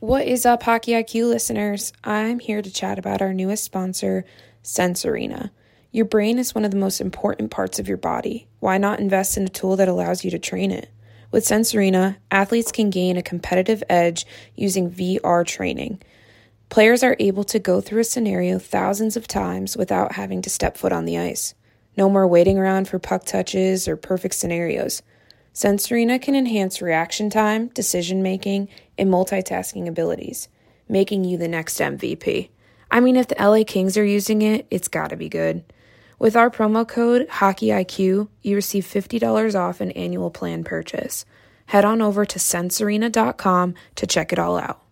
What is up, Hockey IQ listeners? I'm here to chat about our newest sponsor, Sense Arena. Your brain is one of the most important parts of your body. Why not invest in a tool that allows you to train it? With Sense Arena, athletes can gain a competitive edge using VR training. Players are able to go through a scenario thousands of times without having to step foot on the ice. No more waiting around for puck touches or perfect scenarios. Sense Arena can enhance reaction time, decision making, and multitasking abilities, making you the next MVP. I mean, if the LA Kings are using it, it's gotta be good. With our promo code HockeyIQ, you receive $50 off an annual plan purchase. Head on over to sensearena.com to check it all out.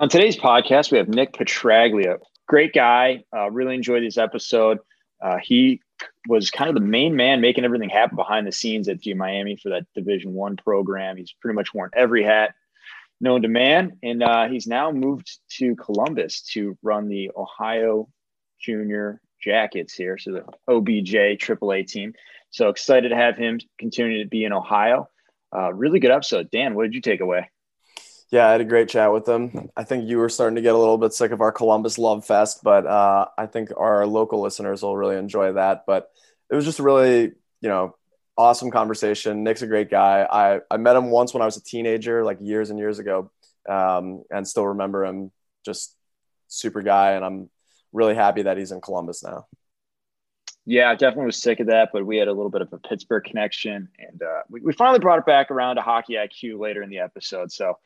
On today's podcast, we have Nick Petraglia. Great guy. Uh, really enjoyed this episode. Uh, he was kind of the main man making everything happen behind the scenes at G Miami for that Division One program. He's pretty much worn every hat known to man, and uh, he's now moved to Columbus to run the Ohio Junior Jackets here, so the OBJ AAA team. So excited to have him continue to be in Ohio. Uh, really good episode, Dan. What did you take away? Yeah, I had a great chat with them. I think you were starting to get a little bit sick of our Columbus love fest, but uh, I think our local listeners will really enjoy that. But it was just a really, you know, awesome conversation. Nick's a great guy. I, I met him once when I was a teenager, like years and years ago, um, and still remember him. Just super guy, and I'm really happy that he's in Columbus now. Yeah, I definitely was sick of that, but we had a little bit of a Pittsburgh connection, and uh, we, we finally brought it back around to Hockey IQ later in the episode. So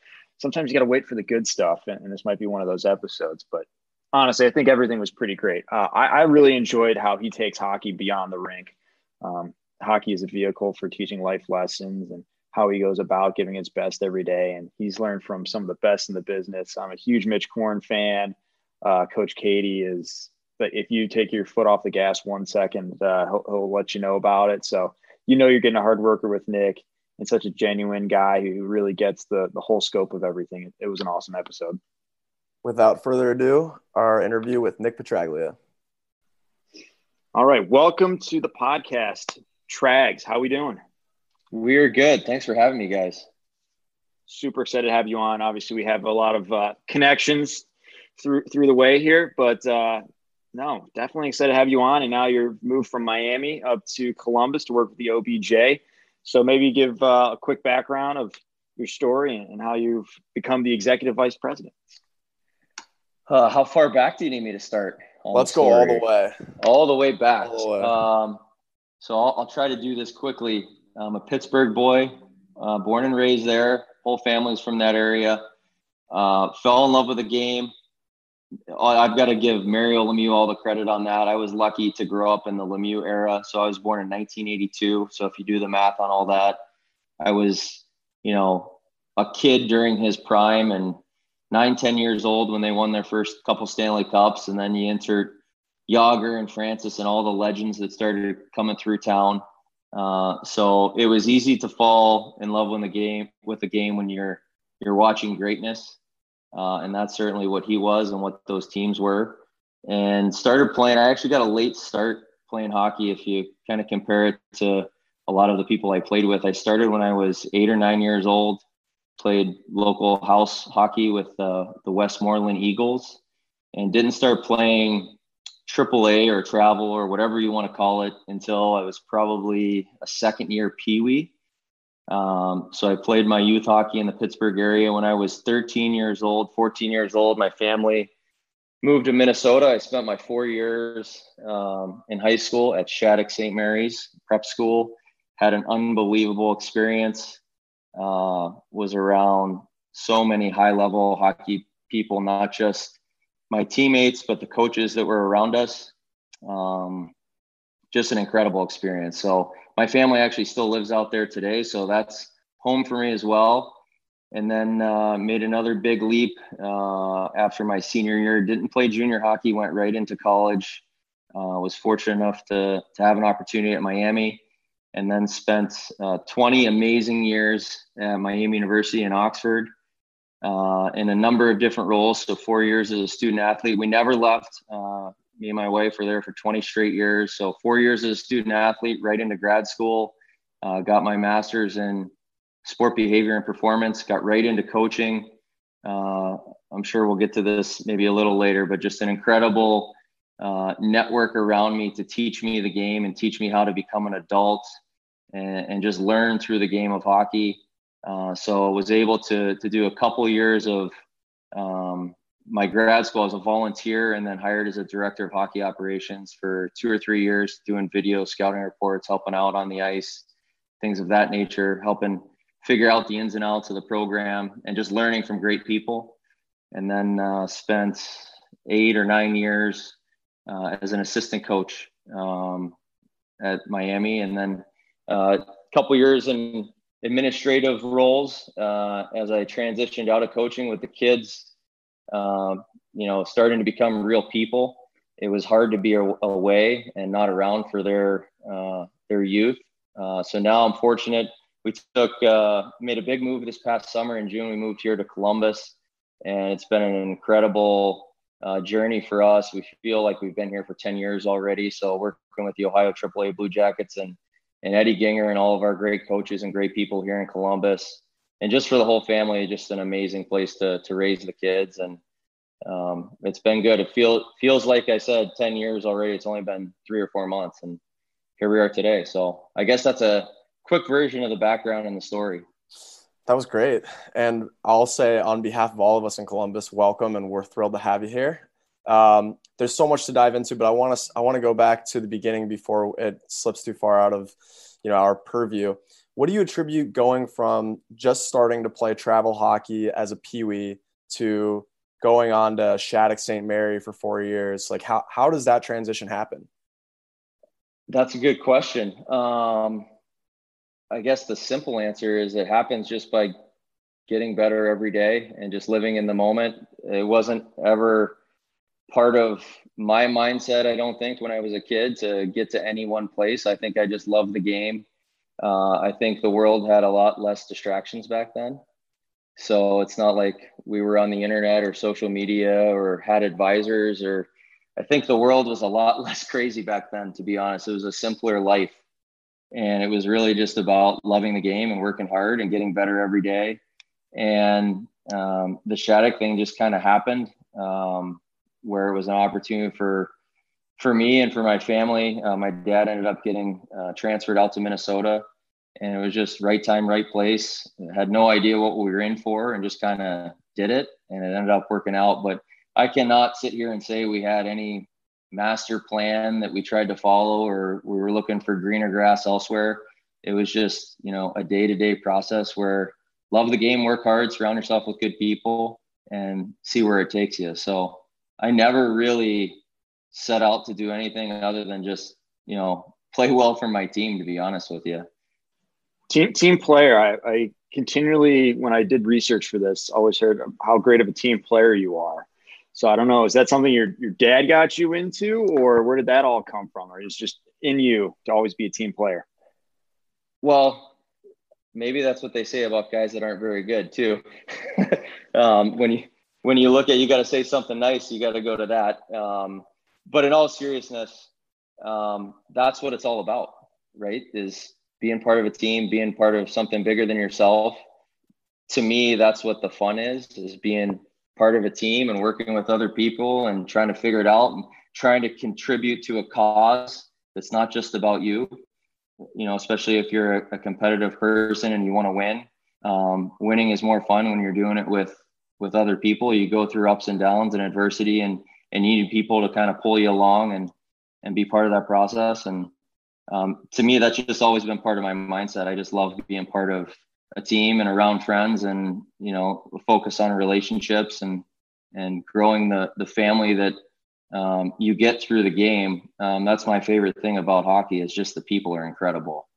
sometimes you got to wait for the good stuff, and, and, this might be one of those episodes. But honestly, I think everything was pretty great. Uh, I, I, really enjoyed how he takes hockey beyond the rink. Um, hockey is a vehicle for teaching life lessons and how he goes about giving his best every day. And he's learned from some of the best in the business. I'm a huge Mitch Korn fan. Uh, Coach Cady is, but if you take your foot off the gas one second, uh, he'll, he'll let you know about it. So you know you're getting a hard worker with Nick and such a genuine guy who really gets the the whole scope of everything. It, it was an awesome episode. Without further ado, our interview with Nick Petraglia. All right, welcome to the podcast, Trags. How we doing? We're good. Thanks for having me, guys. Super excited to have you on. Obviously, we have a lot of uh, connections through through the way here, but uh, no, definitely excited to have you on. And now you're moved from Miami up to Columbus to work with the OBJ. So maybe give uh, a quick background of your story and how you've become the executive vice president. Uh, how far back do you need me to start? Let's go all the way. All the way back. The way. Um, so I'll, I'll, try to do this quickly. I'm a Pittsburgh boy, uh, born and raised there. Whole family's from that area. Uh, fell in love with the game. I've got to give Mario Lemieux all the credit on that. I was lucky to grow up in the Lemieux era. So I was born in 1982. So if you do the math on all that, I was, you know, a kid during his prime and nine, 10 years old when they won their first couple Stanley Cups. And then you insert Jagr and Francis and all the legends that started coming through town. Uh, so it was easy to fall in love with the game with the game when you're you're watching greatness uh, and that's certainly what he was and what those teams were. And started playing. I actually got a late start playing hockey. If you kind of compare it to a lot of the people I played with, I started when I was eight or nine years old. Played local house hockey with uh, the Westmoreland Eagles, and didn't start playing AAA or travel or whatever you want to call it until I was probably a second year Pee Wee. Um, so I played my youth hockey in the Pittsburgh area when I was 13 years old, 14 years old. My family moved to Minnesota. I spent my four years um, in high school at Shattuck St. Mary's prep school. Had an unbelievable experience. Uh, was around so many high level hockey people, not just my teammates, but the coaches that were around us. Um, just an incredible experience. So my family actually still lives out there today, so that's home for me as well. And then uh, made another big leap uh, after my senior year. Didn't play junior hockey, went right into college. Uh, was fortunate enough to to have an opportunity at Miami, and then spent uh, 20 amazing years at Miami University in Oxford. Uh, in a number of different roles. So four years as a student athlete. We never left uh, me and my wife were there for 20 straight years. So four years as a student athlete, right into grad school. Uh, got my master's in sport behavior and performance. Got right into coaching. Uh, I'm sure we'll get to this maybe a little later, but just an incredible uh, network around me to teach me the game and teach me how to become an adult and, and just learn through the game of hockey. Uh, so I was able to to do a couple years of um, my grad school as a volunteer and then hired as a director of hockey operations for two or three years, doing video scouting reports, helping out on the ice, things of that nature, helping figure out the ins and outs of the program and just learning from great people. And then uh, spent eight or nine years uh, as an assistant coach um, at Miami, and then uh, a couple years in administrative roles uh, as I transitioned out of coaching with the kids um, you know, starting to become real people. It was hard to be away and not around for their uh, their youth. Uh, so now I'm fortunate. We took uh, made a big move this past summer in June. We moved here to Columbus, and it's been an incredible uh, journey for us. We feel like we've been here for 10 years already. So working with the Ohio AAA Blue Jackets and and Eddie Ginger and all of our great coaches and great people here in Columbus and just for the whole family, just an amazing place to to raise the kids, and um, it's been good. It feels feels like I said ten years already. It's only been three or four months, and here we are today. So I guess that's a quick version of the background and the story. That was great, and I'll say on behalf of all of us in Columbus, welcome, and we're thrilled to have you here. Um, there's so much to dive into, but I want to I want to go back to the beginning before it slips too far out of you know our purview. What do you attribute going from just starting to play travel hockey as a peewee to going on to Shattuck St. Mary for four years? Like, how, how does that transition happen? That's a good question. Um, I guess the simple answer is it happens just by getting better every day and just living in the moment. It wasn't ever part of my mindset, I don't think, when I was a kid to get to any one place. I think I just loved the game uh, I think the world had a lot less distractions back then. So it's not like we were on the internet or social media or had advisors or I think the world was a lot less crazy back then, to be honest. It was a simpler life. And it was really just about loving the game and working hard and getting better every day. And um, the Shattuck thing just kind of happened um, where it was an opportunity for for me and for my family, uh, my dad ended up getting uh, transferred out to Minnesota, and it was just right time, right place. Had no idea what we were in for, and just kind of did it, and it ended up working out. But I cannot sit here and say we had any master plan that we tried to follow, or we were looking for greener grass elsewhere. It was just you know a day to day process where love the game, work hard, surround yourself with good people, and see where it takes you. So I never really set out to do anything other than just you know play well for my team. To be honest with you, team team player. I, I continually when I did research for this, always heard how great of a team player you are. So I don't know, is that something your your dad got you into, or where did that all come from, or is just in you to always be a team player? Well, maybe that's what they say about guys that aren't very good too. um, when you when you look at you got to say something nice, you got to go to that. Um, but in all seriousness, um, that's what it's all about, right? Is being part of a team, being part of something bigger than yourself. To me, that's what the fun is: is being part of a team and working with other people and trying to figure it out and trying to contribute to a cause that's not just about you. You know, especially if you're a, a competitive person and you want to win. Um, winning is more fun when you're doing it with with other people. You go through ups and downs and adversity and and you need people to kind of pull you along and and be part of that process. And um, to me, that's just always been part of my mindset. I just love being part of a team and around friends, and you know, focus on relationships and and growing the the family that um, you get through the game. Um, that's my favorite thing about hockey is just the people are incredible.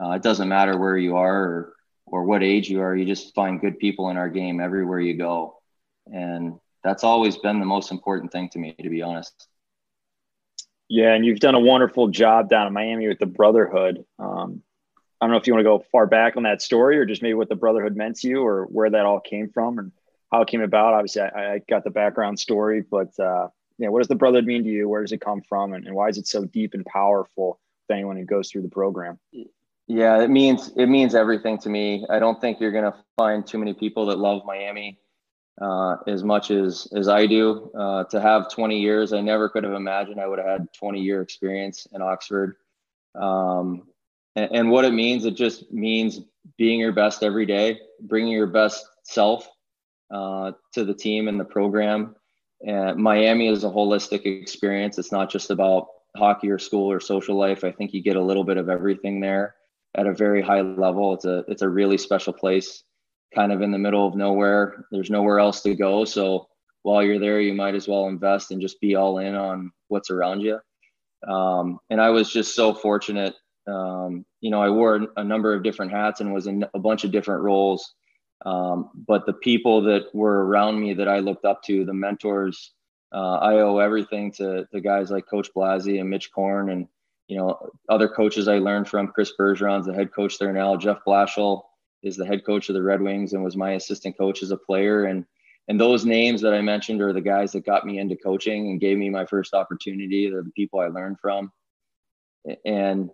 Uh, it doesn't matter where you are or or what age you are. You just find good people in our game everywhere you go, and that's always been the most important thing to me, to be honest. Yeah, and you've done a wonderful job down in Miami with the Brotherhood. Um, I don't know if you want to go far back on that story or just maybe what the Brotherhood meant to you or where that all came from and how it came about. Obviously, I, I got the background story, but uh, yeah, what does the brotherhood mean to you? Where does it come from, and, and why is it so deep and powerful to anyone who goes through the program? Yeah, it means it means everything to me. I don't think you're gonna find too many people that love Miami uh, as much as as I do. Uh, to have 20 years, I never could have imagined I would have had 20 year experience in Oxford. Um, and, and, what it means, it just means being your best every day, bringing your best self uh, to the team and the program. And Miami is a holistic experience. It's not just about hockey or school or social life. I think you get a little bit of everything there at a very high level. It's a it's a really special place, kind of in the middle of nowhere. There's nowhere else to go. So while you're there, you might as well invest and just be all in on what's around you. Um, and I was just so fortunate. Um, you know, I wore a number of different hats and was in a bunch of different roles. Um, but the people that were around me that I looked up to, the mentors, uh, I owe everything to the guys like Coach Blasi and Mitch Korn and you know other coaches I learned from. Chris Bergeron's the head coach there now. Jeff Blashill is the head coach of the Red Wings and was my assistant coach as a player. And and those names that I mentioned are the guys that got me into coaching and gave me my first opportunity. They're the people I learned from. And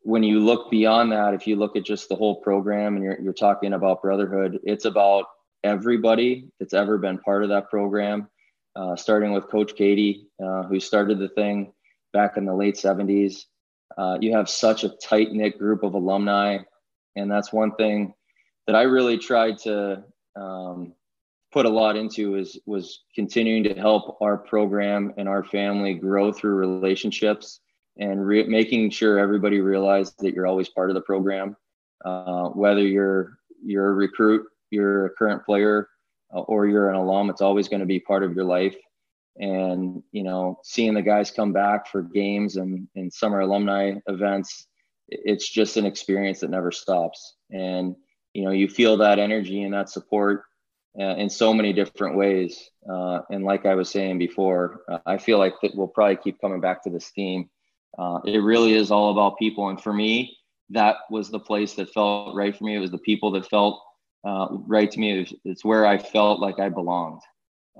when you look beyond that, if you look at just the whole program and you're, you're talking about brotherhood, it's about everybody that's ever been part of that program, uh, starting with Coach Cady, uh, who started the thing back in the late 70s. Uh, you have such a tight knit group of alumni. And that's one thing that I really tried to um, put a lot into is was continuing to help our program and our family grow through relationships and re- making sure everybody realized that you're always part of the program, uh, whether you're you're a recruit, you're a current player, uh, or you're an alum. It's always going to be part of your life. And you know, seeing the guys come back for games and, and summer alumni events, it's just an experience that never stops. And you know, you feel that energy and that support uh, in so many different ways. Uh, and like I was saying before, uh, I feel like that we'll probably keep coming back to this theme uh, it really is all about people. And for me, that was the place that felt right for me. It was the people that felt uh, right to me. It was, it's where I felt like I belonged.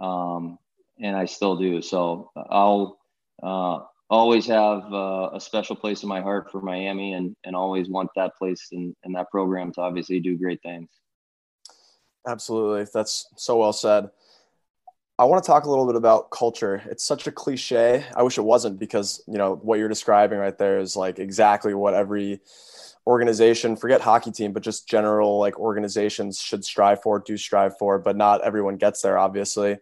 Um, and I still do. So I'll uh, always have uh, a special place in my heart for Miami and, and always want that place and, and that program to obviously do great things. Absolutely. That's so well said. I want to talk a little bit about culture. It's such a cliche. I wish it wasn't because, you know, what you're describing right there is like exactly what every organization, forget hockey team, but just general like organizations should strive for, do strive for, but not everyone gets there obviously.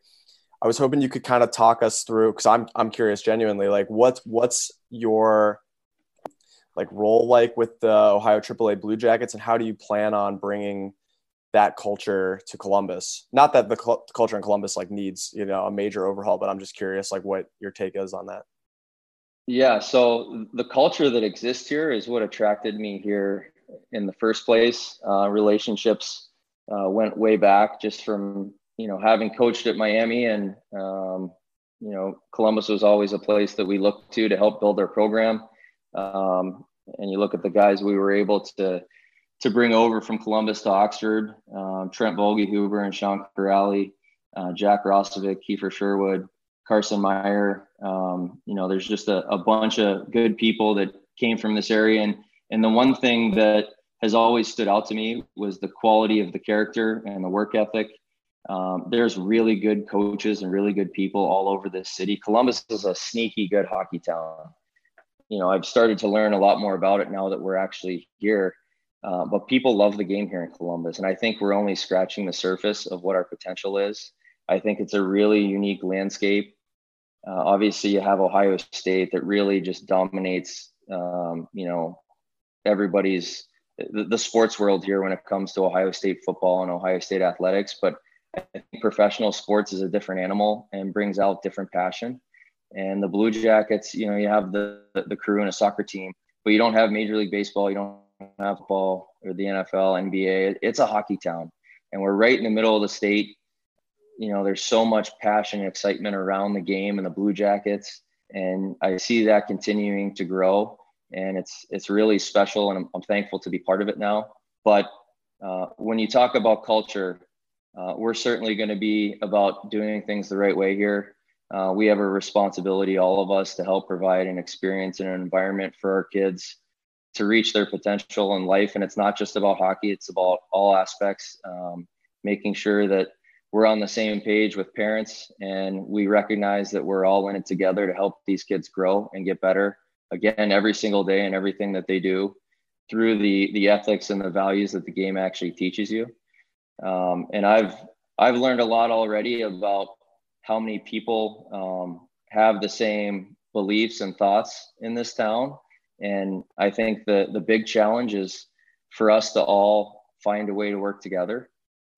I was hoping you could kind of talk us through cuz I'm I'm curious genuinely like what what's your like role like with the Ohio AAA Blue Jackets and how do you plan on bringing that culture to Columbus. Not that the cl- culture in Columbus like needs, you know, a major overhaul, but I'm just curious like what your take is on that. Yeah, so the culture that exists here is what attracted me here in the first place. Uh, relationships uh, went way back just from, you know, having coached at Miami and, um, you know, Columbus was always a place that we looked to to help build our program. Um, and you look at the guys we were able to to bring over from Columbus to Oxford, um, Trent Vogelhuber and Sean Kuraly, uh, Jack Roslovic, Kiefer Sherwood, Carson Meyer. Um, you know, there's just a, a, bunch of good people that came from this area. And, and the one thing that has always stood out to me was the quality of the character and the work ethic. Um, there's really good coaches and really good people all over this city. Columbus is a sneaky good hockey town. You know, I've started to learn a lot more about it now that we're actually here. Uh, but people love the game here in Columbus. And I think we're only scratching the surface of what our potential is. I think it's a really unique landscape. Uh, obviously, you have Ohio State that really just dominates, um, you know, everybody's the, the, sports world here when it comes to Ohio State football and Ohio State athletics. But I think professional sports is a different animal and brings out different passion. And the Blue Jackets, you know, you have the the crew and a soccer team, but you don't have Major League Baseball. You don't have football or the NFL, NBA. It's a hockey town, and we're right in the middle of the state. You know, there's so much passion and excitement around the game and the Blue Jackets, and I see that continuing to grow. And it's it's really special, and I'm, I'm thankful to be part of it now. But uh, when you talk about culture, uh, we're certainly going to be about doing things the right way here. uh, we have a responsibility, all of us, to help provide an experience and an environment for our kids to reach their potential in life. And it's not just about hockey; it's about all aspects. Um, making sure that we're on the same page with parents and we recognize that we're all in it together to help these kids grow and get better again every single day and everything that they do through the the ethics and the values that the game actually teaches you um, and i've i've learned a lot already about how many people um, have the same beliefs and thoughts in this town. And i think the the big challenge is for us to all find a way to work together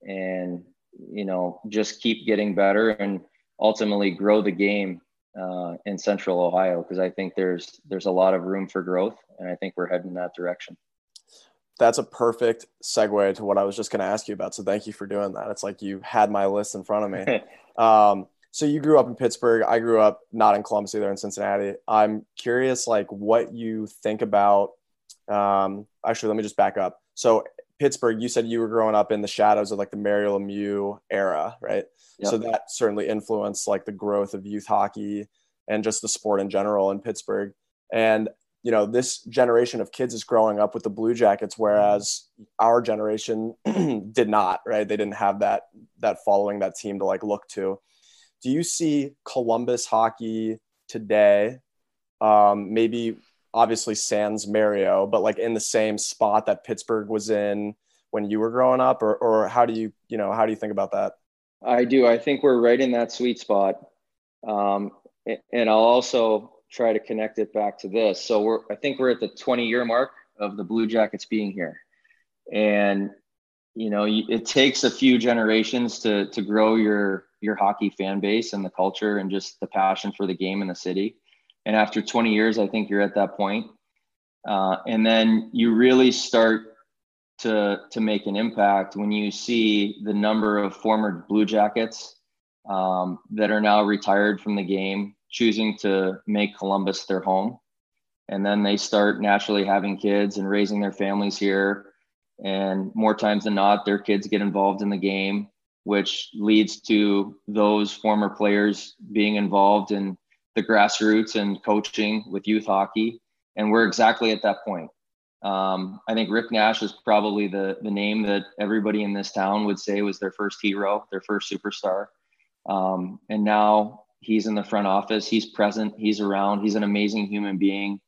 and you know just keep getting better and ultimately grow the game uh, in central ohio because i think there's there's a lot of room for growth and i think we're heading in that direction that's a perfect segue to what i was just going to ask you about so thank you for doing that it's like you had my list in front of me um, so you grew up in pittsburgh i grew up not in columbus either in cincinnati i'm curious like what you think about um, actually let me just back up so Pittsburgh, you said you were growing up in the shadows of like the Mario Lemieux era, right? Yep. So that certainly influenced like the growth of youth hockey and just the sport in general in Pittsburgh. And you know, this generation of kids is growing up with the Blue Jackets, whereas our generation did not, right? They didn't have that that following, that team to like look to. Do you see Columbus hockey today? Um, maybe obviously sans Mario, but like in the same spot that Pittsburgh was in when you were growing up, or or how do you you know how do you think about that? I do. I think we're right in that sweet spot, um, and I'll also try to connect it back to this. So we're I think we're at the 20 year mark of the Blue Jackets being here, and you know it takes a few generations to to grow your your hockey fan base and the culture and just the passion for the game in the city and after 20 years, I think you're at that point. Uh, and then you really start to, to make an impact when you see the number of former Blue Jackets um, that are now retired from the game choosing to make Columbus their home. And then they start naturally having kids and raising their families here. And more times than not, their kids get involved in the game, which leads to those former players being involved in the grassroots and coaching with youth hockey. And we're exactly at that point. Um, I think Rick Nash is probably the, the name that everybody in this town would say was their first hero, their first superstar. Um, and now he's in the front office. He's present. He's around. He's an amazing human being.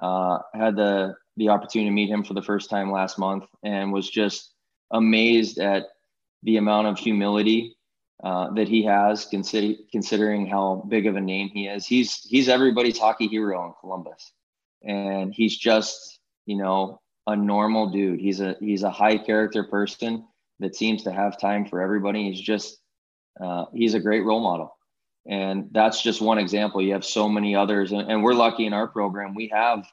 Uh, had the the opportunity to meet him for the first time last month and was just amazed at the amount of humility uh, that he has, consider, considering how big of a name he is. He's he's everybody's hockey hero in Columbus, and he's just you know a normal dude. He's a he's a high character person that seems to have time for everybody. He's just uh, he's a great role model, and that's just one example. You have so many others, and, and we're lucky in our program. We have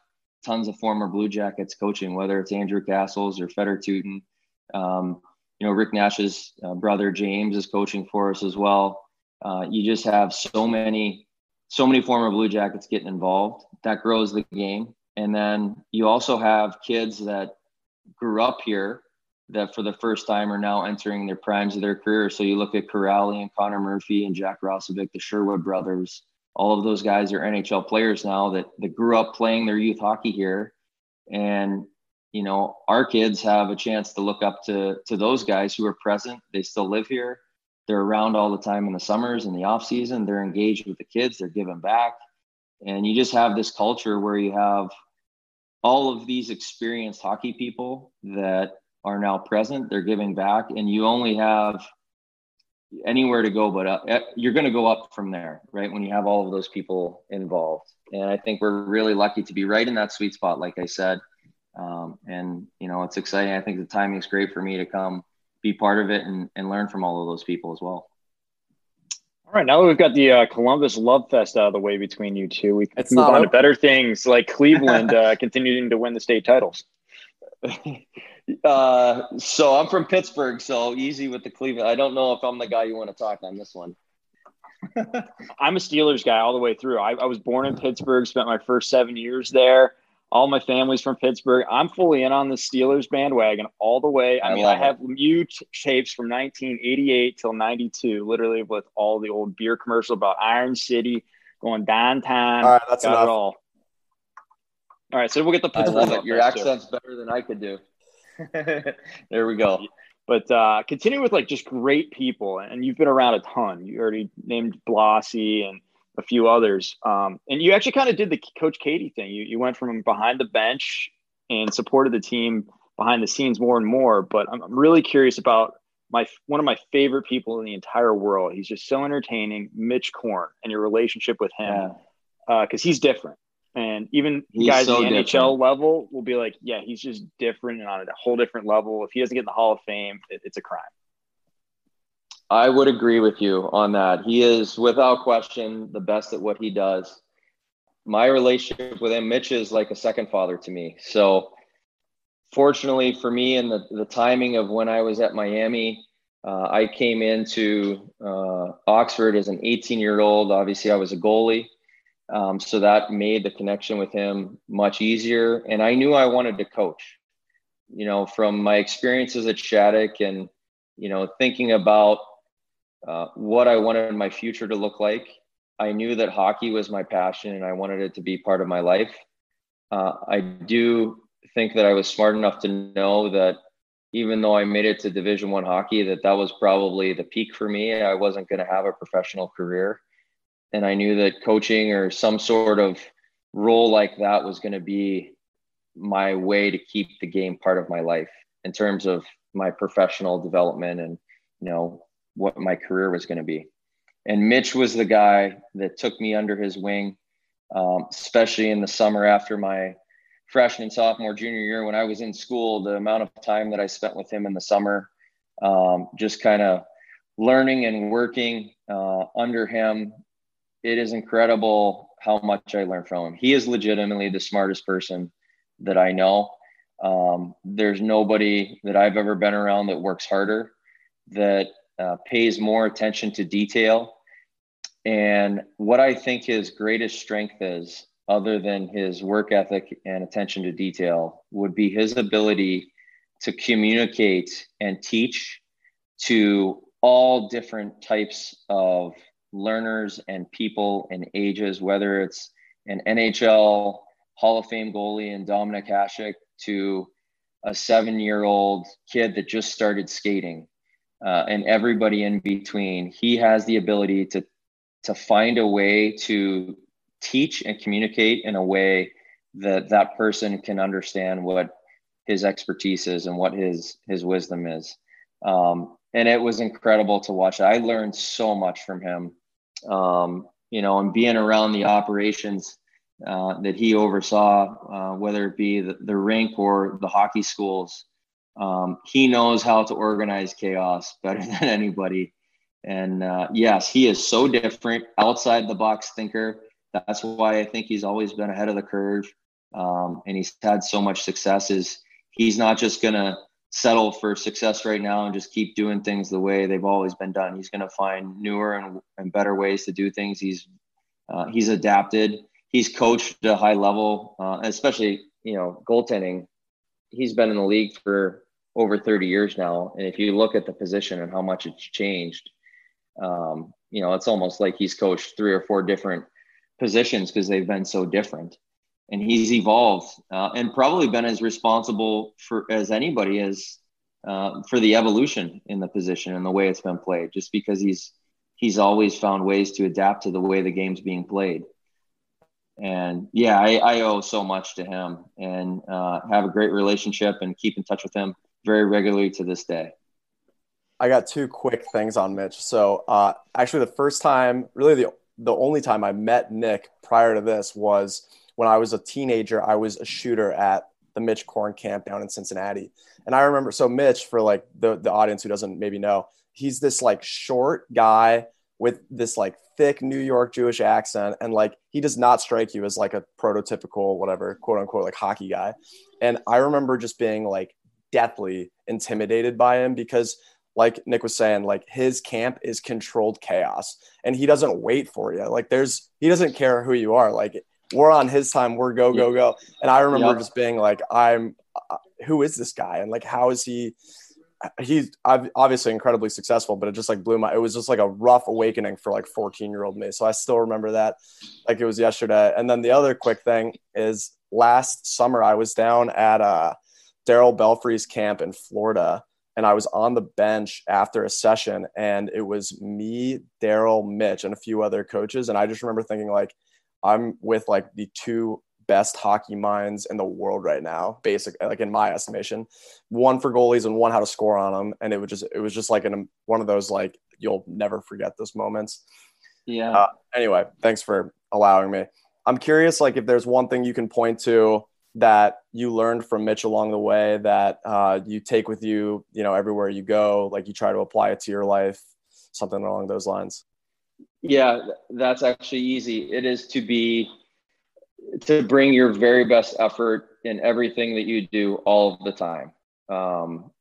tons of former Blue Jackets coaching, whether it's Andrew Cassels or Fedor Tyutin. Um, you know, Rick Nash's uh, brother James is coaching for us as well. Uh, you just have so many, so many former Blue Jackets getting involved. That grows the game. And then you also have kids that grew up here that for the first time are now entering their primes of their career. So you look at Kuraly and Connor Murphy and Jack Roslovic, the Sherwood brothers. All of those guys are NHL players now that, that grew up playing their youth hockey here. And you know our kids have a chance to look up to to those guys who are present they still live here they're around all the time in the summers and the off season they're engaged with the kids they're giving back and you just have this culture where you have all of these experienced hockey people that are now present they're giving back and you only have anywhere to go but up, eh, you're going to go up from there right when you have all of those people involved and i think we're really lucky to be right in that sweet spot like i said um, and, you know, it's exciting. I think the timing is great for me to come be part of it and, and learn from all of those people as well. All right, now that we've got the uh, Columbus Love Fest out of the way between you two, we can it's move on over. to better things like Cleveland uh, continuing to win the state titles. uh, so I'm from Pittsburgh, so easy with the Cleveland. I don't know if I'm the guy you want to talk on this one. I'm a Steelers guy all the way through. I, I was born in Pittsburgh, spent my first seven years there. all my family's from Pittsburgh. I'm fully in on the Steelers bandwagon all the way. I, I mean, I have mute tapes from 1988 till 92, literally with all the old beer commercial about Iron City going downtown. All right, that's enough. all. all right, so we'll get the Pittsburgh. Your accent's too. better than I could do. there we go. But uh, continue with like just great people, and you've been around a ton. You already named Blasi and a few others. Um, and you actually kind of did the Coach Cady thing. You, you went from behind the bench and supported the team behind the scenes more and more. But I'm, I'm really curious about my one of my favorite people in the entire world. He's just so entertaining, Mitch Korn, and your relationship with him because yeah. uh, he's different. And even he's guys so at the different. NHL level will be like, yeah, he's just different and on a whole different level. If he doesn't get in the Hall of Fame, it, it's a crime. I would agree with you on that. He is without question the best at what he does. My relationship with him, Mitch, is like a second father to me. So, fortunately for me, and the, the timing of when I was at Miami, uh, I came into uh, Oxford as an 18 year old. Obviously, I was a goalie. Um, so that made the connection with him much easier. And I knew I wanted to coach. You know, from my experiences at Shattuck and, you know, thinking about uh, what I wanted my future to look like. I knew that hockey was my passion and I wanted it to be part of my life. Uh, I do think that I was smart enough to know that even though I made it to Division One hockey, that that was probably the peak for me. I wasn't going to have a professional career, and I knew that coaching or some sort of role like that was going to be my way to keep the game part of my life in terms of my professional development and you know what my career was going to be. And Mitch was the guy that took me under his wing, um, especially in the summer after my freshman, sophomore, junior year when I was in school. The amount of time that I spent with him in the summer, um, just kind of learning and working uh, under him. It is incredible how much I learned from him. He is legitimately the smartest person that I know. Um, there's nobody that I've ever been around that works harder, that uh, pays more attention to detail. And what I think his greatest strength is, other than his work ethic and attention to detail, would be his ability to communicate and teach to all different types of learners and people and ages, whether it's an NHL Hall of Fame goalie and Dominik Hasek to a seven year old kid that just started skating uh, and everybody in between. He has the ability to to find a way to teach and communicate in a way that that person can understand what his expertise is and what his his wisdom is. Um, and it was incredible to watch. I learned so much from him. Um, you know, and being around the operations uh, that he oversaw, uh, whether it be the, the rink or the hockey schools, um, he knows how to organize chaos better than anybody. And uh, yes, he is so different, outside the box thinker. That's why I think he's always been ahead of the curve. Um, and he's had so much success. Is he's not just gonna settle for success right now and just keep doing things the way they've always been done. He's gonna find newer and, and better ways to do things. He's uh, he's adapted. He's coached at a high level, uh, especially you know goaltending. He's been in the league for over 30 years now. And if you look at the position and how much it's changed, um, you know, it's almost like he's coached three or four different positions because they've been so different. And he's evolved uh, and probably been as responsible for as anybody is uh, for the evolution in the position and the way it's been played. Just because he's he's always found ways to adapt to the way the game's being played. And yeah, I, I owe so much to him and uh, have a great relationship and keep in touch with him very regularly to this day. I got two quick things on Mitch. So, uh, actually, the first time, really the the only time I met Nick prior to this was when I was a teenager. I was a shooter at the Mitch Korn camp down in Cincinnati, and I remember. So, Mitch, for like the the audience who doesn't maybe know, he's this like short guy with this like thick New York Jewish accent, and like he does not strike you as like a prototypical whatever quote unquote like hockey guy. And I remember just being like deathly intimidated by him because like Nick was saying, like his camp is controlled chaos and he doesn't wait for you. Like there's, he doesn't care who you are. Like we're on his time. We're go, go, go. And I remember yep. just being like, I'm, uh, who is this guy? And like, how is he? He's obviously incredibly successful, but it just like blew my, it was just like a rough awakening for like 14 year old me. So I still remember that like it was yesterday. And then the other quick thing is last summer, I was down at uh, Darryl Belfry's camp in Florida and I was on the bench after a session, and it was me, Darryl, Mitch, and a few other coaches. And I just remember thinking, like, I'm with like the two best hockey minds in the world right now, basic like in my estimation. One for goalies and one how to score on them, and it was just it was just like an, one of those like you'll never forget those moments. Yeah. Uh, anyway, thanks for allowing me. I'm curious, like, if there's one thing you can point to that you learned from Mitch along the way that uh, you take with you, you know, everywhere you go, like you try to apply it to your life, something along those lines? Yeah, that's actually easy. It is to be to bring your very best effort in everything that you do all the time. Um,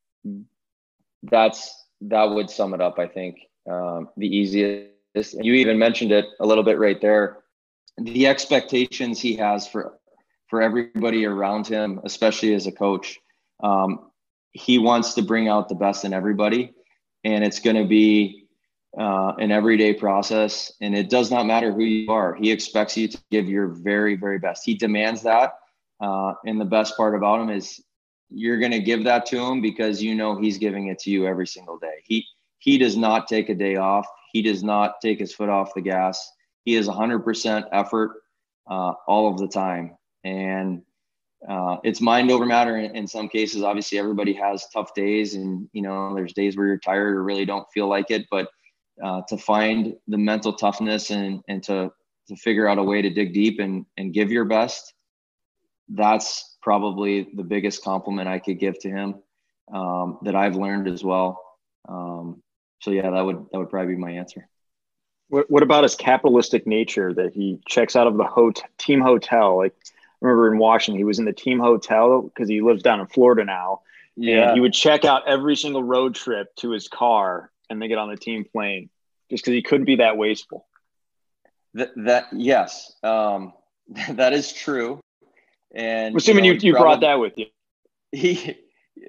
that's that would sum it up. I think um, the easiest. You even mentioned it a little bit right there. The expectations he has for for everybody around him, especially as a coach. Um, he wants to bring out the best in everybody, and it's going to be uh, an everyday process. And it does not matter who you are. He expects you to give your very, very best. He demands that. Uh, and the best part about him is you're going to give that to him because you know he's giving it to you every single day. He he does not take a day off. He does not take his foot off the gas. He is 100% effort uh, all of the time and uh, it's mind over matter in, in, some cases. Obviously, everybody has tough days, and you know, there's days where you're tired or really don't feel like it. But uh, to find the mental toughness and and to to figure out a way to dig deep and and give your best, that's probably the biggest compliment I could give to him um, that I've learned as well. Um, so yeah, that would that would probably be my answer. What, what about his capitalistic nature that he checks out of the hotel, team hotel? Like I remember in Washington, he was in the team hotel because he lives down in Florida now. Yeah. And he would check out every single road trip to his car and they get on the team plane just because he couldn't be that wasteful. That, that yes, um, that is true. And assuming you, know, you, you brought that with you, he,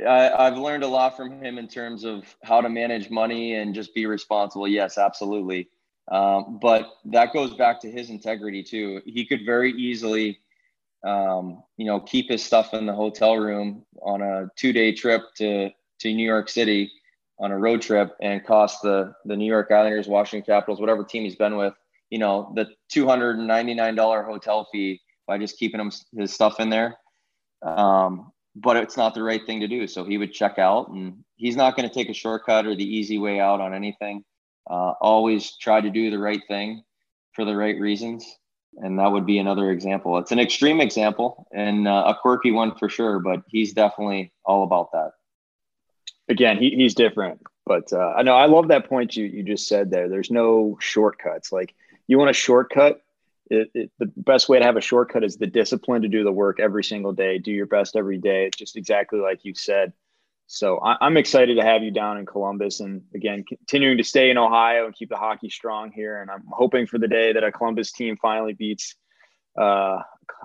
I, I've learned a lot from him in terms of how to manage money and just be responsible. Yes, absolutely. Um, but that goes back to his integrity too. He could very easily um, you know, keep his stuff in the hotel room on a two day trip to, to New York City on a road trip and cost the, the New York Islanders, Washington Capitals, whatever team he's been with, you know, the $299 hotel fee by just keeping him his stuff in there. Um, but it's not the right thing to do. So he would check out and he's not going to take a shortcut or the easy way out on anything. Uh, always try to do the right thing for the right reasons and that would be another example. It's an extreme example and uh, a quirky one for sure, but he's definitely all about that. Again, he, he's different, but uh, I know I love that point you you just said there. There's no shortcuts. Like you want a shortcut. It, it, the best way to have a shortcut is the discipline to do the work every single day. Do your best every day. It's just exactly like you said. So I, am excited to have you down in Columbus and again, continuing to stay in Ohio and keep the hockey strong here. And I'm hoping for the day that a Columbus team finally beats uh,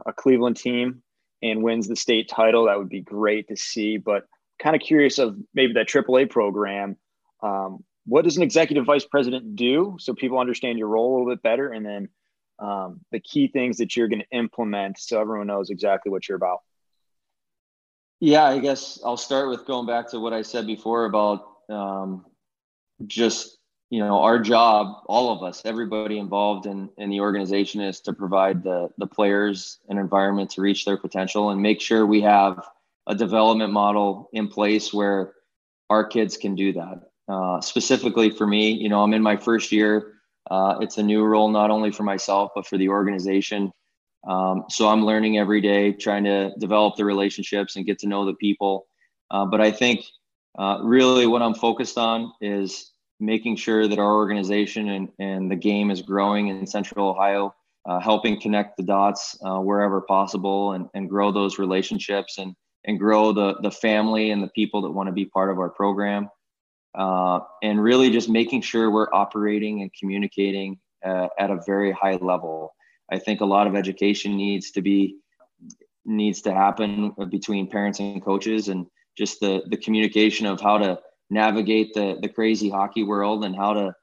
a Cleveland team and wins the state title. That would be great to see. But kind of curious of maybe that AAA program. Um, what does an executive vice president do so people understand your role a little bit better? And then um, the key things that you're going to implement so everyone knows exactly what you're about. Yeah, I guess I'll start with going back to what I said before about um, just you know our job, all of us, everybody involved in in the organization, is to provide the the players an environment to reach their potential and make sure we have a development model in place where our kids can do that. Uh, specifically for me, you know, I'm in my first year. Uh, it's a new role not only for myself but for the organization. Um, so I'm learning every day, trying to develop the relationships and get to know the people. Uh, but I think uh, really what I'm focused on is making sure that our organization and, and the game is growing in Central Ohio, uh, helping connect the dots uh, wherever possible and, and grow those relationships and, and grow the, the family and the people that want to be part of our program. Uh, and really just making sure we're operating and communicating uh, at a very high level. I think a lot of education needs to be needs to happen between parents and coaches and just the the communication of how to navigate the the crazy hockey world and how to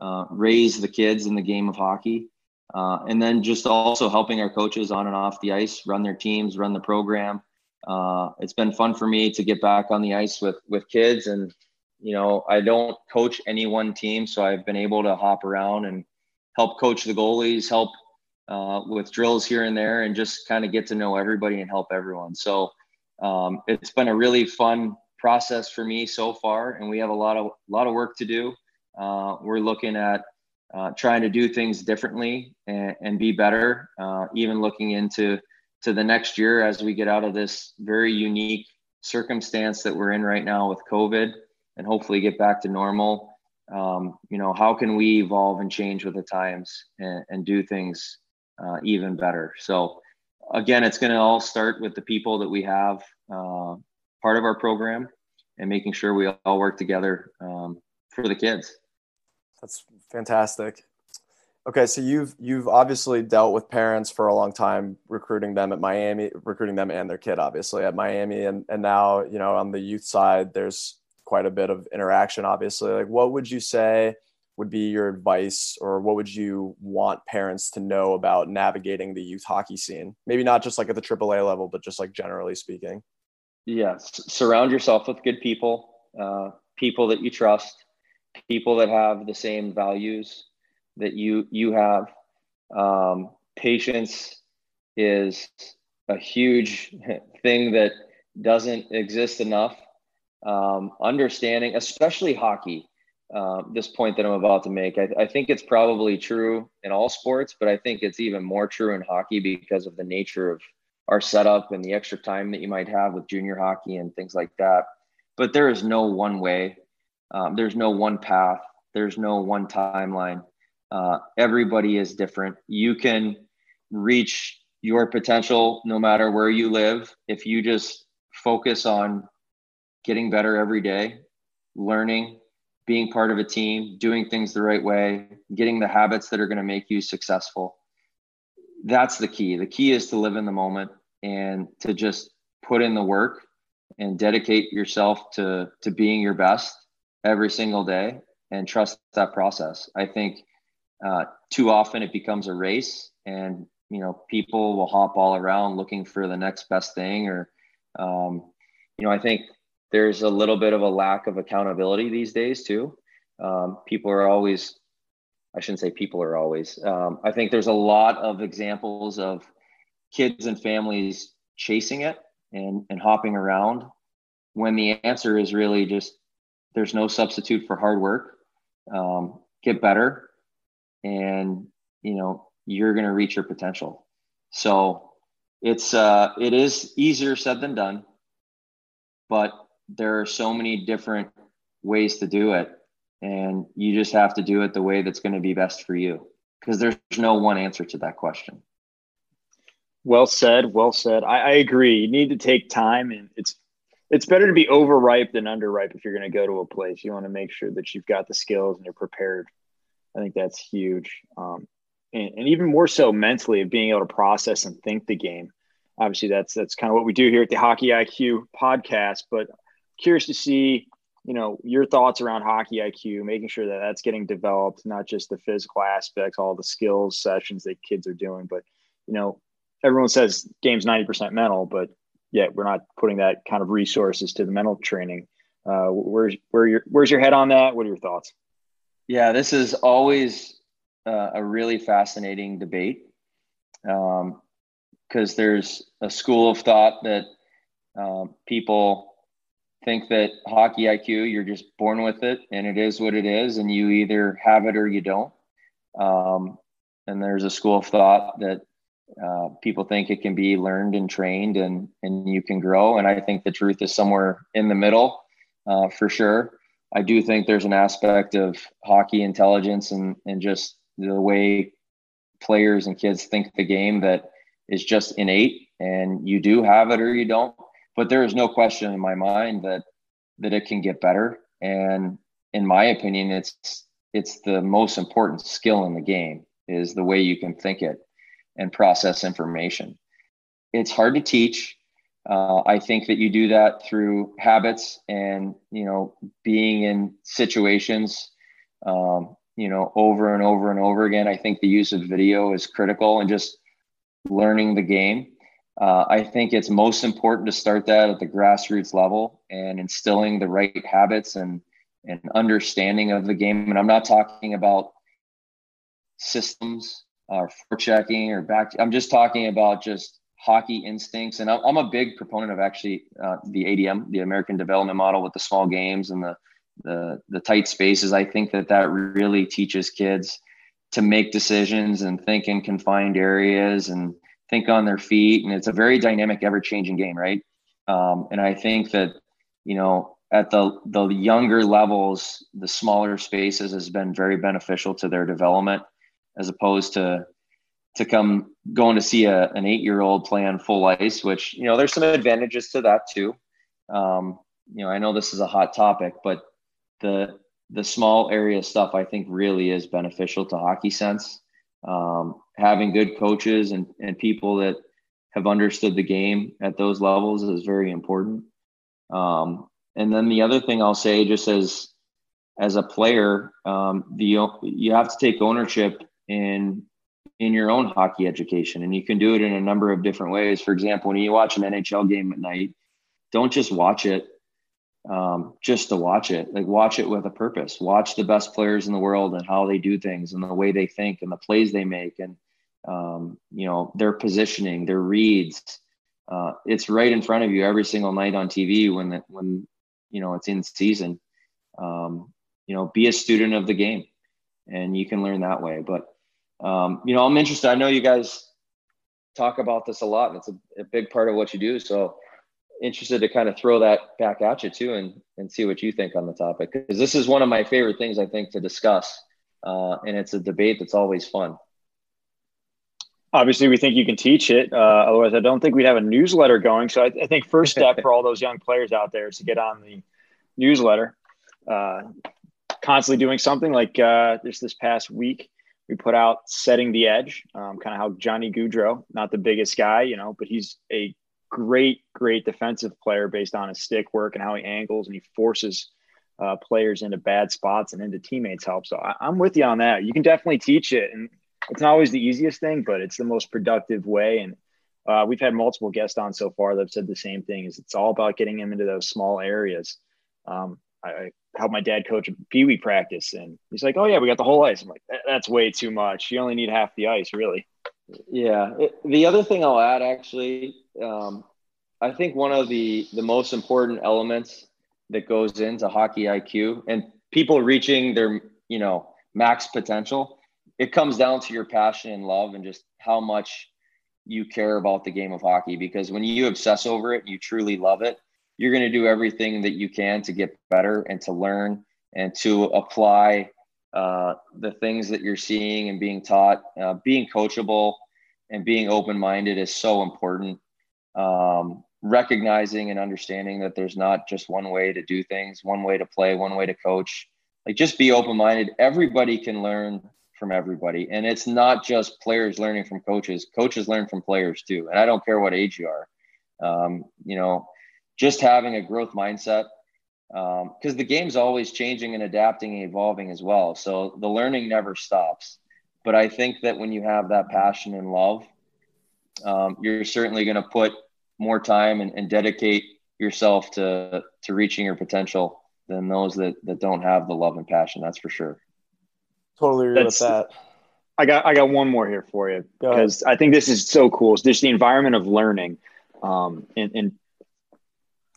uh, raise the kids in the game of hockey uh, and then just also helping our coaches on and off the ice run their teams run the program uh, it's been fun for me to get back on the ice with with kids and you know i don't coach any one team so i've been able to hop around and help coach the goalies help uh, with drills here and there and just kind of get to know everybody and help everyone. So um, it's been a really fun process for me so far, and we have a lot of lot of work to do. Uh, we're looking at uh, trying to do things differently and, and be better. Uh, even looking into to the next year as we get out of this very unique circumstance that we're in right now with COVID, and hopefully get back to normal. Um, you know, how can we evolve and change with the times and, and do things uh, even better. So again, it's going to all start with the people that we have uh, part of our program and making sure we all work together um, for the kids. That's fantastic. Okay, so you've you've obviously dealt with parents for a long time, recruiting them at Miami, recruiting them and their kid obviously at Miami, and and now you know on the youth side, there's quite a bit of interaction. Obviously, like what would you say? would be your advice or what would you want parents to know about navigating the youth hockey scene maybe not just like at the aaa level but just like generally speaking yes surround yourself with good people uh, people that you trust people that have the same values that you you have um, patience is a huge thing that doesn't exist enough um, understanding especially hockey uh, this point that I'm about to make. I, I, think it's probably true in all sports, but I think it's even more true in hockey because of the nature of our setup and the extra time that you might have with junior hockey and things like that. But there is no one way, um, there's no one path, there's no one timeline. Uh, everybody is different. You can reach your potential no matter where you live if you just focus on getting better every day, learning, being part of a team, doing things the right way, getting the habits that are going to make you successful. That's the key. The key is to live in the moment and to just put in the work and dedicate yourself to to being your best every single day and trust that process. I think uh, too often it becomes a race and you know people will hop all around looking for the next best thing or um, you know I think there's a little bit of a lack of accountability these days too. Um, people are always, I shouldn't say people are always. Um, I think there's a lot of examples of kids and families chasing it and and hopping around when the answer is really just there's no substitute for hard work. Um, get better, and you know you're going to reach your potential. So it's uh, it is easier said than done, but there are so many different ways to do it and you just have to do it the way that's going to be best for you because there's no one answer to that question. Well said well said. I, I, agree. You need to take time and it's it's better to be overripe than underripe if you're going to go to a place. You want to make sure that you've got the skills and you're prepared i think that's huge um, and, and even more so mentally of being able to process and think the game obviously that's that's kind of what we do here at the hockey iq podcast but curious to see, you know, your thoughts around hockey IQ, making sure that that's getting developed, not just the physical aspects, all the skills sessions that kids are doing, but you know, everyone says game's 90% mental, but yet we're not putting that kind of resources to the mental training. Uh, where's where your where's your head on that? What are your thoughts? Yeah, this is always uh, a really fascinating debate because um, there's a school of thought that um, people think that hockey IQ, you're just born with it and it is what it is, and you either have it or you don't. Um, and there's a school of thought that uh, people think it can be learned and trained and, and you can grow. And I think the truth is somewhere in the middle uh, for sure. I do think there's an aspect of hockey intelligence and, and just the way players and kids think the game that is just innate and you do have it or you don't but there is no question in my mind that that it can get better and in my opinion it's it's the most important skill in the game is the way you can think it and process information. It's hard to teach. Uh, I think that you do that through habits and you know being in situations, um, you know, over and over and over again. I think the use of video is critical and just learning the game. Uh, I think it's most important to start that at the grassroots level and instilling the right habits and and understanding of the game. And I'm not talking about systems or forechecking or back. I'm just talking about just hockey instincts. And I'm a big proponent of actually uh, the ADM, the American Development Model, with the small games and the the the tight spaces. I think that that really teaches kids to make decisions and think in confined areas and think on their feet. And it's a very dynamic, ever changing game, right? Um, and I think that, you know, at the, the younger levels, the smaller spaces has been very beneficial to their development as opposed to, to come going to see a, an eight year old play on full ice, which, you know, there's some advantages to that too. Um, you know, I know this is a hot topic, but the, the small area stuff I think really is beneficial to hockey sense. Um, having good coaches and, and people that have understood the game at those levels is very important. Um, and then the other thing I'll say, just as as a player, um, the you have to take ownership in in your own hockey education, and you can do it in a number of different ways. For example, when you watch an NHL game at night, don't just watch it um, just to watch it. Like watch it with a purpose. Watch the best players in the world and how they do things and the way they think and the plays they make and um, you know their positioning, their reads. Uh, it's right in front of you every single night on TV when the, when you know it's in season. Um, you know, be a student of the game, and you can learn that way. But um, you know, I'm interested. I know you guys talk about this a lot, and it's a, a big part of what you do. So interested to kind of throw that back at you too and, and see what you think on the topic because this is one of my favorite things i think to discuss uh, and it's a debate that's always fun obviously we think you can teach it uh, otherwise i don't think we'd have a newsletter going so I, I, think first step for all those young players out there is to get on the newsletter uh, constantly doing something like uh, this this past week we put out setting the edge um, kind of how johnny gaudreau not the biggest guy you know but he's a great, great defensive player based on his stick work and how he angles and he forces uh, players into bad spots and into teammates help. So I, am with you on that. You can definitely teach it, and it's not always the easiest thing, but it's the most productive way. And uh, we've had multiple guests on so far that have said the same thing: is it's all about getting him into those small areas. Um, I, I helped my dad coach Pee Wee practice, and he's like, "Oh yeah, we got the whole ice." I'm like, "That's way too much. You only need half the ice, really." Yeah. The other thing I'll add, actually, um, I think one of the the most important elements that goes into hockey IQ and people reaching their you know max potential, it comes down to your passion and love and just how much you care about the game of hockey. Because when you obsess over it, you truly love it. You're going to do everything that you can to get better and to learn and to apply uh, the things that you're seeing and being taught. Uh, being coachable and being open minded is so important. Um, recognizing and understanding that there's not just one way to do things, one way to play, one way to coach. Like just be open minded. Everybody can learn from everybody. And it's not just players learning from coaches, coaches learn from players too. And I don't care what age you are. Um, you know, just having a growth mindset because um, the game's always changing and adapting and evolving as well. So the learning never stops. But I think that when you have that passion and love, um, you're certainly going to put more time and, and dedicate yourself to to reaching your potential than those that that don't have the love and passion. That's for sure. Totally agree That's, with that. I got I got one more here for you because I think this is so cool. It's just the environment of learning. Um, in, in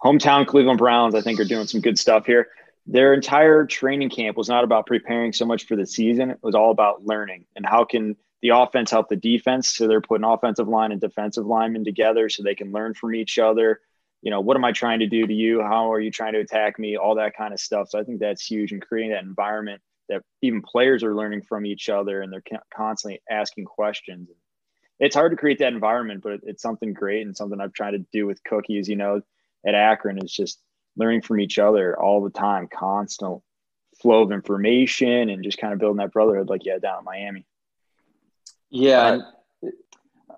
hometown Cleveland Browns, I think are doing some good stuff here. Their entire training camp was not about preparing so much for the season. It was all about learning and how can the offense help the defense. So they're putting offensive line and defensive linemen together so they can learn from each other. You know, what am I trying to do to you? How are you trying to attack me? All that kind of stuff. So I think that's huge and creating that environment that even players are learning from each other and they're constantly asking questions. It's hard to create that environment, but it's something great and something I've tried to do with cookies, you know, at Akron is just learning from each other all the time, constant flow of information and just kind of building that brotherhood like you had down in Miami. Yeah.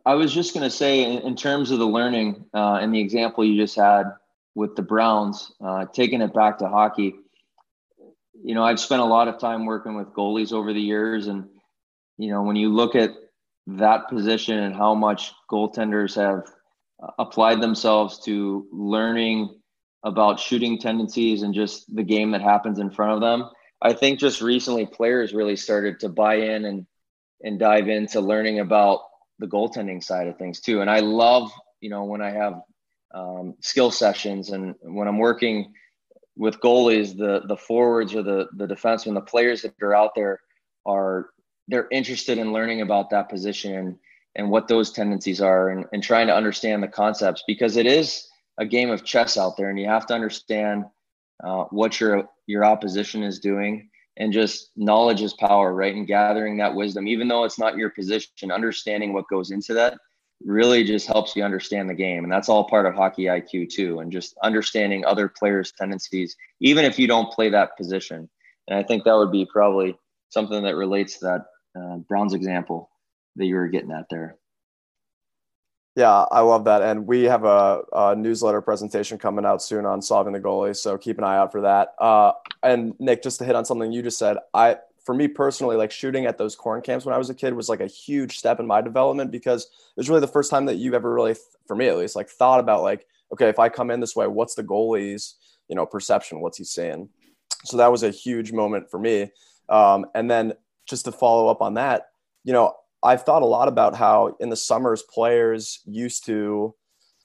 I was just going to say, in, in, terms of the learning uh, and the example you just had with the Browns, uh, taking it back to hockey, you know, I've spent a lot of time working with goalies over the years. And, you know, when you look at that position and how much goaltenders have applied themselves to learning about shooting tendencies and just the game that happens in front of them, I think just recently players really started to buy in and and dive into learning about the goaltending side of things too. And I love, you know, when I have um, skill sessions and when I'm working with goalies, the the forwards or the the defensemen, the players that are out there are they're interested in learning about that position and, what those tendencies are and, and trying to understand the concepts because it is a game of chess out there and you have to understand uh, what your your opposition is doing and just knowledge is power right? And gathering that wisdom even though it's not your position understanding what goes into that really just helps you understand the game and that's all part of hockey iq too and just understanding other players tendencies even if you don't play that position. And i think that would be probably something that relates to that uh, example that you were getting at there yeah, I love that. And we have a, a, newsletter presentation coming out soon on solving the goalie. So keep an eye out for that. Uh, and Nick, just to hit on something you just said, I, for me personally, like shooting at those corn camps when I was a kid was like a huge step in my development because it was really the first time that you've ever really, for me at least, like thought about like, okay, if I come in this way, what's the goalie's, you know, perception? What's he saying? So that was a huge moment for me. Um, and then just to follow up on that, you know, I've thought a lot about how in the summers players used to,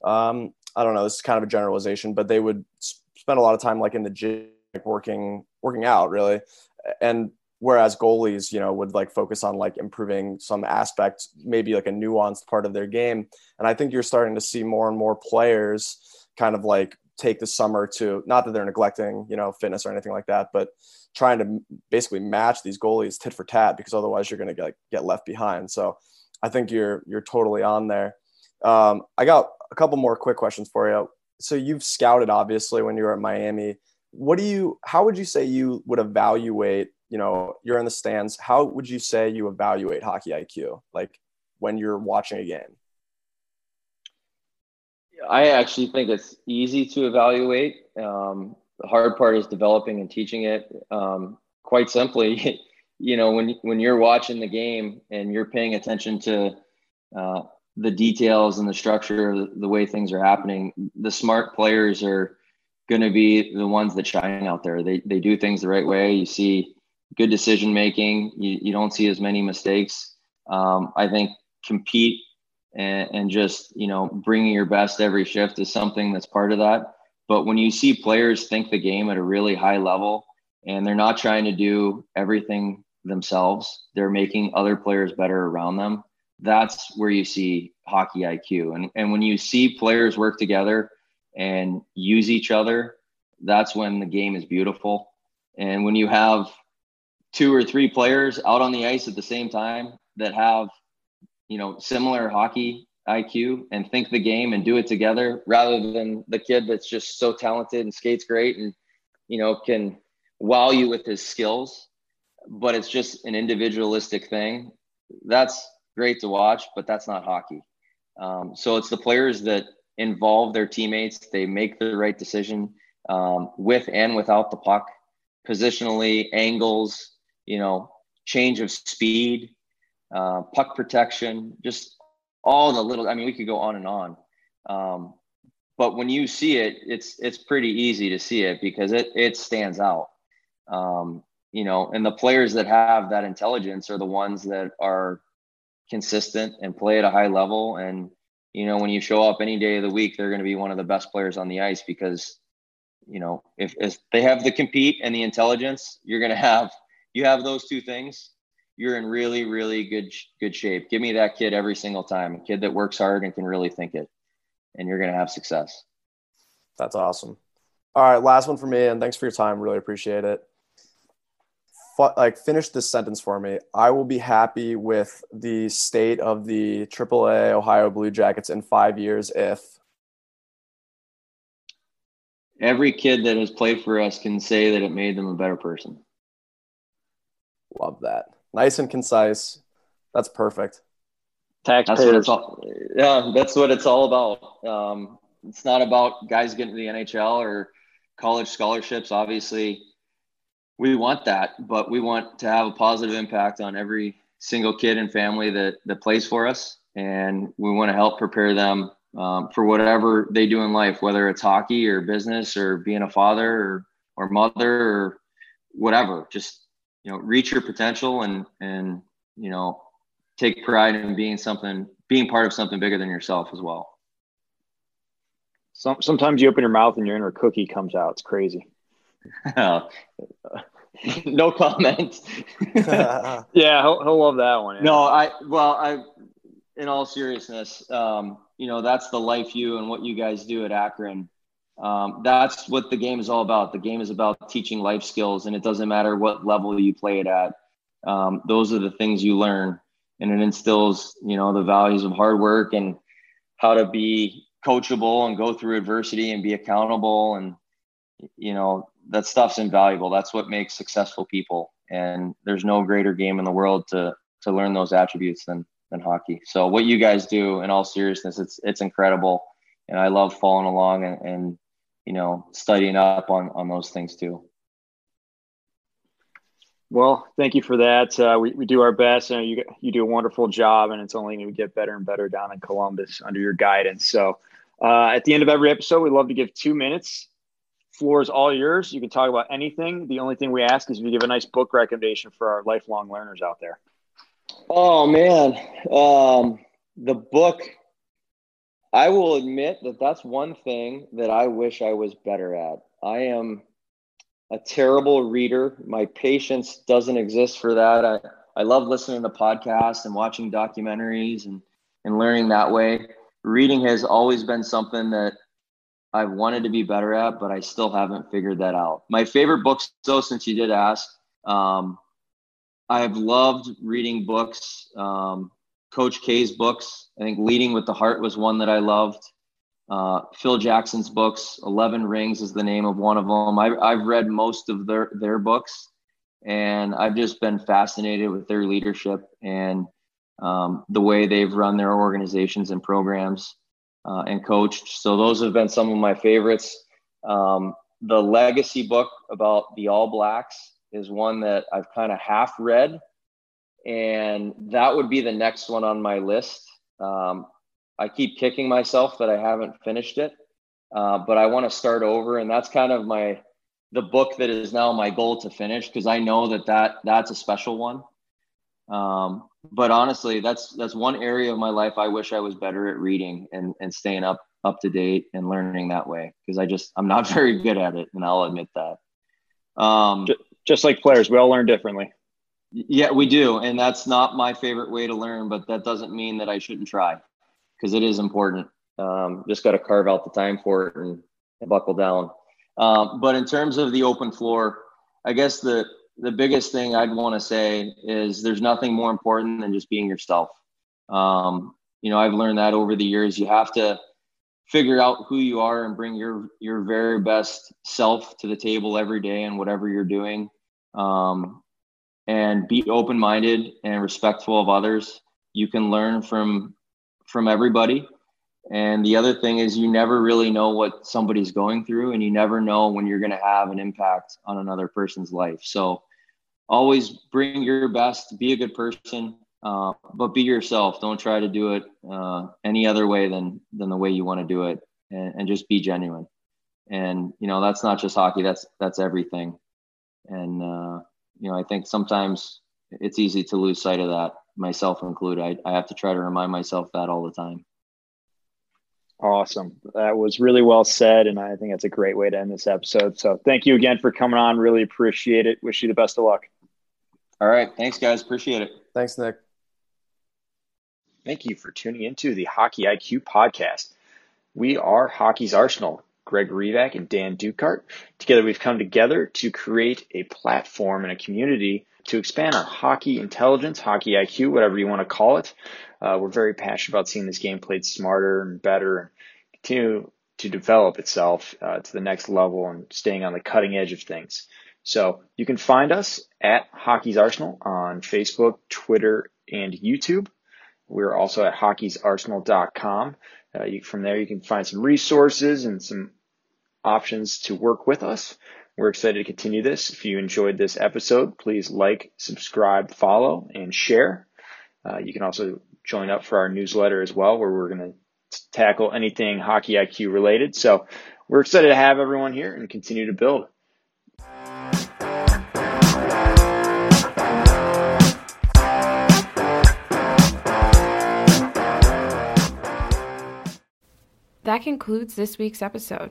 um, I don't know, this is kind of a generalization, but they would spend a lot of time like in the gym, like working, working out really. And whereas goalies, you know, would like focus on like improving some aspect, maybe like a nuanced part of their game. And I think you're starting to see more and more players kind of like take the summer to, not that they're neglecting, you know, fitness or anything like that, but trying to basically match these goalies tit for tat because otherwise you're going to get, get left behind. So I think you're you're totally on there. Um, I got a couple more quick questions for you. So you've scouted obviously when you were at Miami. What do you? How would you say you would evaluate? You know, you're in the stands. How would you say you evaluate hockey IQ? Like when you're watching a game. I actually think it's easy to evaluate. Um, the hard part is developing and teaching it. Um, quite simply, you know, when when you're watching the game and you're paying attention to uh, the details and the structure, the, the way things are happening, the smart players are going to be the ones that shine out there. They they do things the right way. You see good decision making. You you don't see as many mistakes. Um, I think compete and, and just you know bringing your best every shift is something that's part of that but when you see players think the game at a really high level and they're not trying to do everything themselves, they're making other players better around them. That's where you see hockey IQ. And, and when you see players work together and use each other, that's when the game is beautiful. And when you have two or three players out on the ice at the same time that have, you know, similar hockey IQ and think the game and do it together rather than the kid that's just so talented and skates great and you know can wow you with his skills but it's just an individualistic thing. That's great to watch but that's not hockey. Um, so it's the players that involve their teammates. They make the right decision um, with and without the puck. Positionally angles you know change of speed uh, puck protection just all the little. I mean, we could go on and on. Um, but when you see it, it's it's pretty easy to see it because it it stands out. Um, you know, and the players that have that intelligence are the ones that are consistent and play at a high level. And you know, when you show up any day of the week, they're going to be one of the best players on the ice because you know if, if they have the compete and the intelligence, you're going to have you have those two things you're in really, really good good shape. Give me that kid every single time, a kid that works hard and can really think it, and you're going to have success. That's awesome. All right, last one for me, and thanks for your time. Really appreciate it. F- like, finish this sentence for me. I will be happy with the state of the AAA Ohio Blue Jackets in five years if every kid that has played for us can say that it made them a better person. Love that nice and concise. That's perfect. Taxpayers. That's what it's all, yeah, that's what it's all about. Um, it's not about guys getting to the NHL or college scholarships. Obviously, we want that, but we want to have a positive impact on every single kid and family that that plays for us, and we want to help prepare them um, for whatever they do in life, whether it's hockey or business or being a father or or mother or whatever. Just you know, reach your potential and and you know, take pride in being something, being part of something bigger than yourself as well. Some, sometimes you open your mouth and your inner cookie comes out. It's crazy. no comment. yeah, he'll, he'll love that one. Yeah. No, I well, I in all seriousness, um, you know, that's the life you and what you guys do at Akron. Um, that's what the game is all about. The game is about teaching life skills, and it doesn't matter what level you play it at. Um, those are the things you learn, and it instills, you know, the values of hard work and how to be coachable and go through adversity and be accountable. And you know that stuff's invaluable. That's what makes successful people. And there's no greater game in the world to to learn those attributes than than hockey. So what you guys do in all seriousness it's it's incredible. And i love following along and, and you know studying up on on those things too well, thank you for that. Uh, we, we do our best, and you you do a wonderful job, and it's only going to get better and better down in Columbus under your guidance. So, uh, at the end of every episode, we love to give two minutes. Floor is all yours. You can talk about anything. The only thing we ask is if you give a nice book recommendation for our lifelong learners out there. Oh man, um, the book. I will admit that that's one thing that I wish I was better at. I am a terrible reader. My patience doesn't exist for that. I, I love listening to podcasts and watching documentaries and, and learning that way. Reading has always been something that I've wanted to be better at, but I still haven't figured that out. My favorite books, though, since you did ask, um, I've loved reading books. Um, Coach K's books. I think Leading with the Heart was one that I loved. Uh, Phil Jackson's books, Eleven Rings is the name of one of them. I've, I've read most of their, their books, and I've just been fascinated with their leadership and um, the way they've run their organizations and programs uh, and coached. So those have been some of my favorites. Um, the legacy book about the All Blacks is one that I've kind of half read, and that would be the next one on my list. Um, I keep kicking myself that I haven't finished it, uh, but I want to start over, and that's kind of my the book that is now my goal to finish because I know that that that's a special one. Um, but honestly, that's that's one area of my life I wish I was better at reading and and staying up up to date and learning that way because I just I'm not very good at it, and I'll admit that. Um, just like players, we all learn differently. Yeah, we do, and that's not my favorite way to learn, but that doesn't mean that I shouldn't try because it is important. Um, just got to carve out the time for it and, and buckle down. Um, but in terms of the open floor, I guess the the biggest thing I'd want to say is there's nothing more important than just being yourself. Um, you know, I've learned that over the years. You have to figure out who you are and bring your your very best self to the table every day and whatever you're doing. Um, and be open minded and respectful of others. You can learn from from everybody. And the other thing is, you never really know what somebody's going through, and you never know when you're going to have an impact on another person's life. So, always bring your best, be a good person, uh, but be yourself. Don't try to do it uh, any other way than than the way you want to do it, and, and just be genuine. And you know, that's not just hockey. That's that's everything. And uh, you know, I think sometimes it's easy to lose sight of that myself included. I, I have to try to remind myself that all the time. Awesome. That was really well said. And I think that's a great way to end this episode. So thank you again for coming on. Really appreciate it. Wish you the best of luck. All right. Thanks, guys. Appreciate it. Thanks, Nick. Thank you for tuning into the Hockey IQ podcast. We are Hockey's Arsenal, Greg Revac and Dan Dukart. Together, we've come together to create a platform and a community to expand on hockey intelligence, hockey IQ, whatever you want to call it. Uh, we're very passionate about seeing this game played smarter and better and continue to develop itself uh, to the next level and staying on the cutting edge of things. So you can find us at Hockey's Arsenal on Facebook, Twitter, and YouTube. We're also at hockeysarsenal.com. Uh, you, from there, you can find some resources and some options to work with us. We're excited to continue this. If you enjoyed this episode, please like, subscribe, follow, and share. Uh, you can also join up for our newsletter as well, where we're going to tackle anything hockey IQ related. So we're excited to have everyone here and continue to build. That concludes this week's episode.